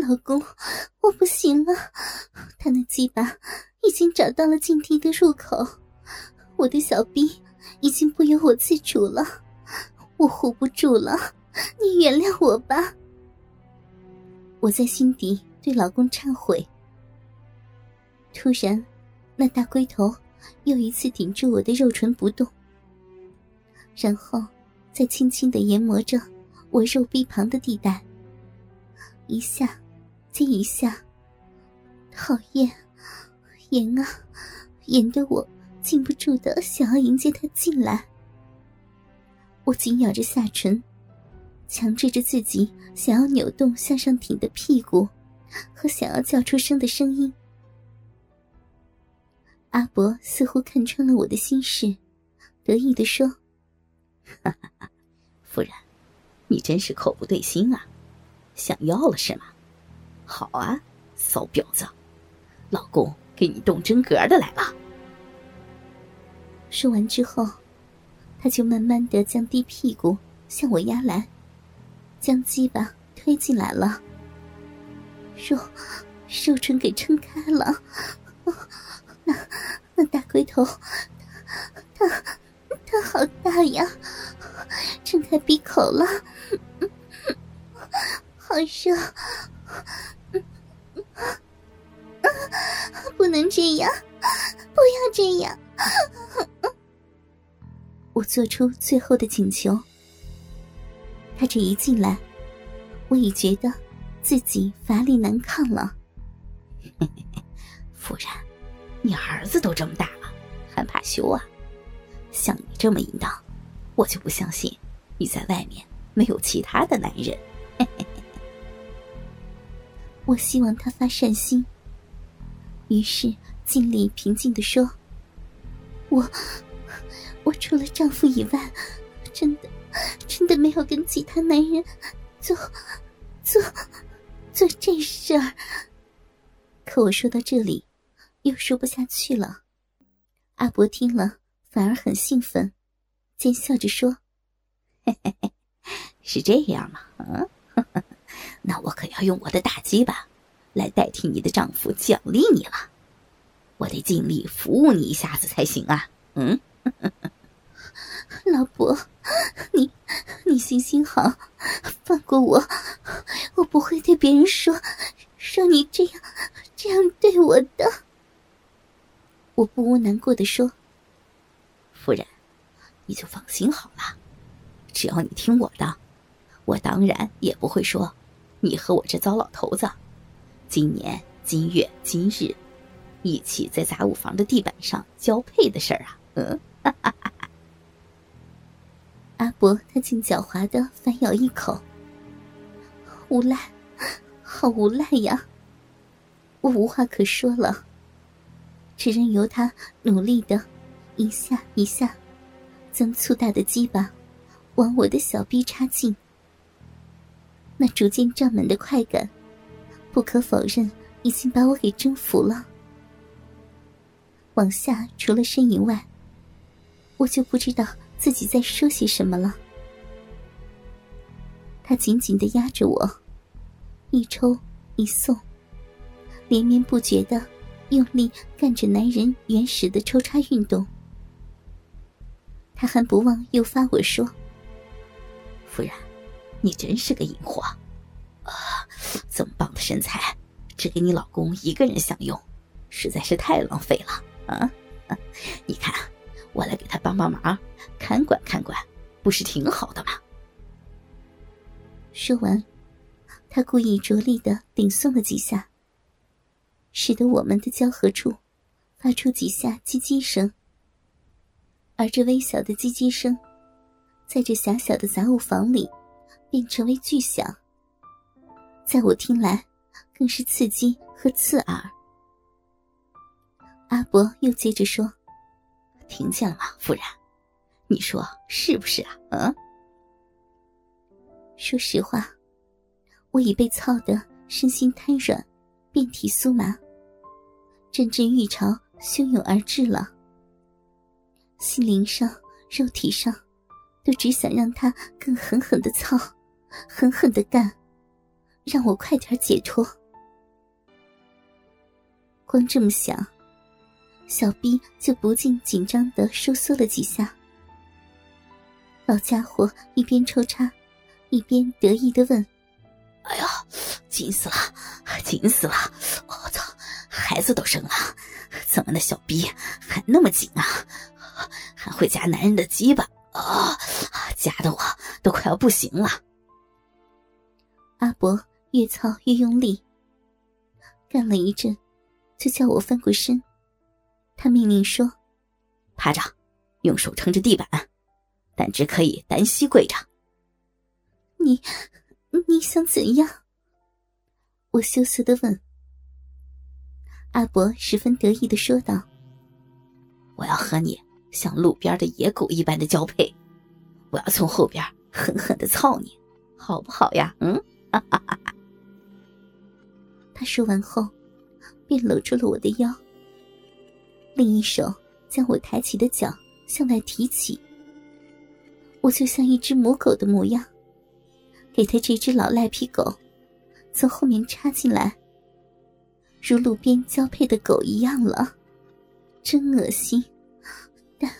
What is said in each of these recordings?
老公，我不行了，他那鸡巴已经找到了禁地的入口，我的小逼已经不由我自主了，我护不住了，你原谅我吧。我在心底对老公忏悔。突然，那大龟头又一次顶住我的肉唇不动，然后再轻轻的研磨着我肉壁旁的地带。一下，这一下，讨厌，严啊，严得我禁不住的想要迎接他进来。我紧咬着下唇，强制着自己想要扭动向上挺的屁股，和想要叫出声的声音。阿伯似乎看穿了我的心事，得意的说：“哈哈，夫人，你真是口不对心啊。”想要了是吗？好啊，骚婊子，老公给你动真格的来了。说完之后，他就慢慢的将低屁股向我压来，将鸡巴推进来了，肉肉唇给撑开了，那那大龟头，它它好大呀，撑开闭口了。好热，不能这样，不要这样！我做出最后的请求。他这一进来，我已觉得自己乏力难抗了。夫人，你儿子都这么大了，还怕羞啊？像你这么淫荡，我就不相信你在外面没有其他的男人。我希望他发善心，于是尽力平静的说：“我，我除了丈夫以外，真的，真的没有跟其他男人做，做，做这事儿。”可我说到这里，又说不下去了。阿伯听了反而很兴奋，奸笑着说：“嘿嘿嘿，是这样吗？嗯。”那我可要用我的大鸡巴来代替你的丈夫奖励你了，我得尽力服务你一下子才行啊！嗯，老伯，你你行行好，放过我，我不会对别人说说你这样这样对我的。我不无难过的说：“夫人，你就放心好了，只要你听我的，我当然也不会说。”你和我这糟老头子，今年今月今日，一起在杂物房的地板上交配的事儿啊！嗯，阿伯他竟狡猾的反咬一口，无赖，好无赖呀！我无话可说了，只任由他努力的，一下一下，将粗大的鸡巴往我的小臂插进。那逐渐胀满的快感，不可否认，已经把我给征服了。往下除了呻吟外，我就不知道自己在说些什么了。他紧紧的压着我，一抽一送，连绵不绝的用力干着男人原始的抽插运动。他还不忘诱发我说：“夫人。”你真是个淫货，啊！这么棒的身材，只给你老公一个人享用，实在是太浪费了啊！你看，我来给他帮帮忙，看管看管，不是挺好的吗？说完，他故意着力的顶送了几下，使得我们的交合处发出几下叽叽声，而这微小的叽叽声，在这狭小的杂物房里。便成为巨响，在我听来，更是刺激和刺耳。阿伯又接着说：“听见了吗，夫人？你说是不是啊？”嗯。说实话，我已被操得身心瘫软，遍体酥麻，阵阵欲潮汹涌而至了。心灵上、肉体上，都只想让他更狠狠的操。狠狠的干，让我快点解脱。光这么想，小臂就不禁紧张的收缩了几下。老家伙一边抽插，一边得意的问：“哎呀，紧死了，紧死了！我操，孩子都生了，怎么那小逼还那么紧啊？还会夹男人的鸡巴啊！夹的我都快要不行了。”阿伯越操越用力，干了一阵，就叫我翻过身。他命令说：“趴着，用手撑着地板，但只可以单膝跪着。”你，你想怎样？我羞涩的问。阿伯十分得意的说道：“我要和你像路边的野狗一般的交配，我要从后边狠狠的操你，好不好呀？”嗯。哈哈哈！他说完后，便搂住了我的腰，另一手将我抬起的脚向外提起。我就像一只母狗的模样，给他这只老赖皮狗从后面插进来，如路边交配的狗一样了，真恶心，但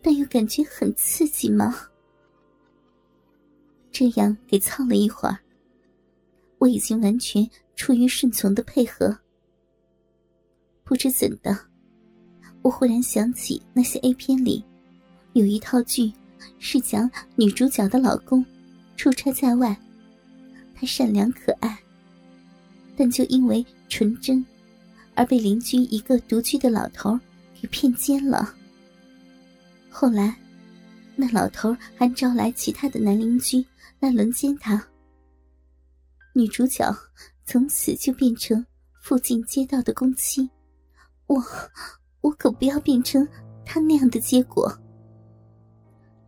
但又感觉很刺激吗？这样给操了一会儿。我已经完全出于顺从的配合。不知怎的，我忽然想起那些 A 片里，有一套剧，是讲女主角的老公出差在外，他善良可爱，但就因为纯真，而被邻居一个独居的老头给骗奸了。后来，那老头还招来其他的男邻居来轮奸他。女主角从此就变成附近街道的公妻，我，我可不要变成他那样的结果。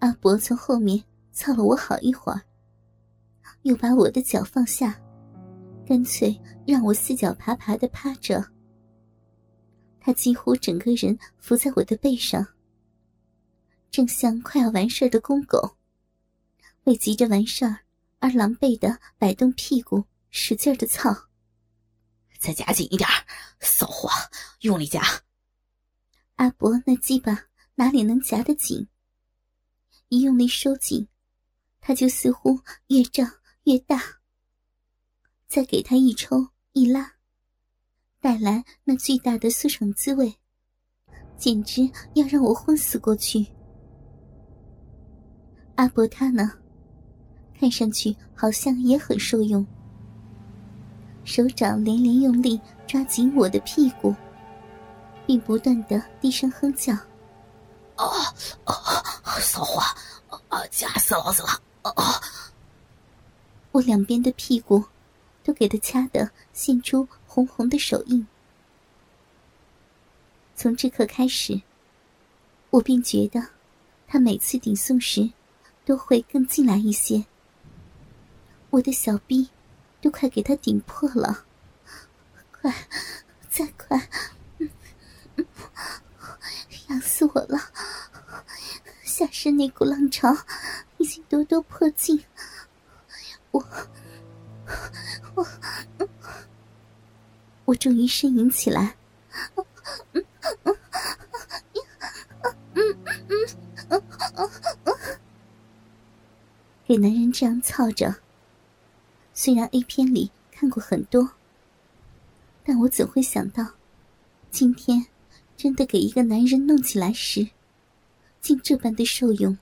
阿伯从后面操了我好一会儿，又把我的脚放下，干脆让我四脚爬爬的趴着。他几乎整个人伏在我的背上，正像快要完事的公狗，为急着完事。而狼狈的摆动屁股，使劲的操。再夹紧一点，骚货，用力夹。阿伯那鸡巴哪里能夹得紧？一用力收紧，他就似乎越胀越大。再给他一抽一拉，带来那巨大的舒爽滋味，简直要让我昏死过去。阿伯他呢？看上去好像也很受用，手掌连连用力抓紧我的屁股，并不断的低声哼叫：“啊啊，骚货，啊，夹死老子了！”啊！我两边的屁股都给他掐得现出红红的手印。从这刻开始，我便觉得他每次顶送时都会更进来一些。我的小臂都快给他顶破了，快，再快，嗯嗯痒死我了！下身那股浪潮已经多多迫近，我，我，我终于呻吟起来，给男人这样操着。虽然 A 片里看过很多，但我怎会想到，今天真的给一个男人弄起来时，竟这般的受用。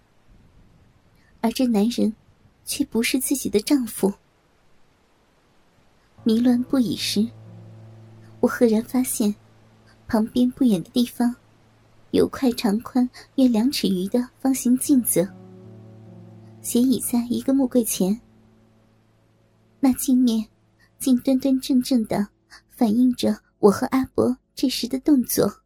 而这男人，却不是自己的丈夫。迷乱不已时，我赫然发现，旁边不远的地方，有块长宽约两尺余的方形镜子，斜倚在一个木柜前。那镜面，竟端端正正的反映着我和阿伯这时的动作。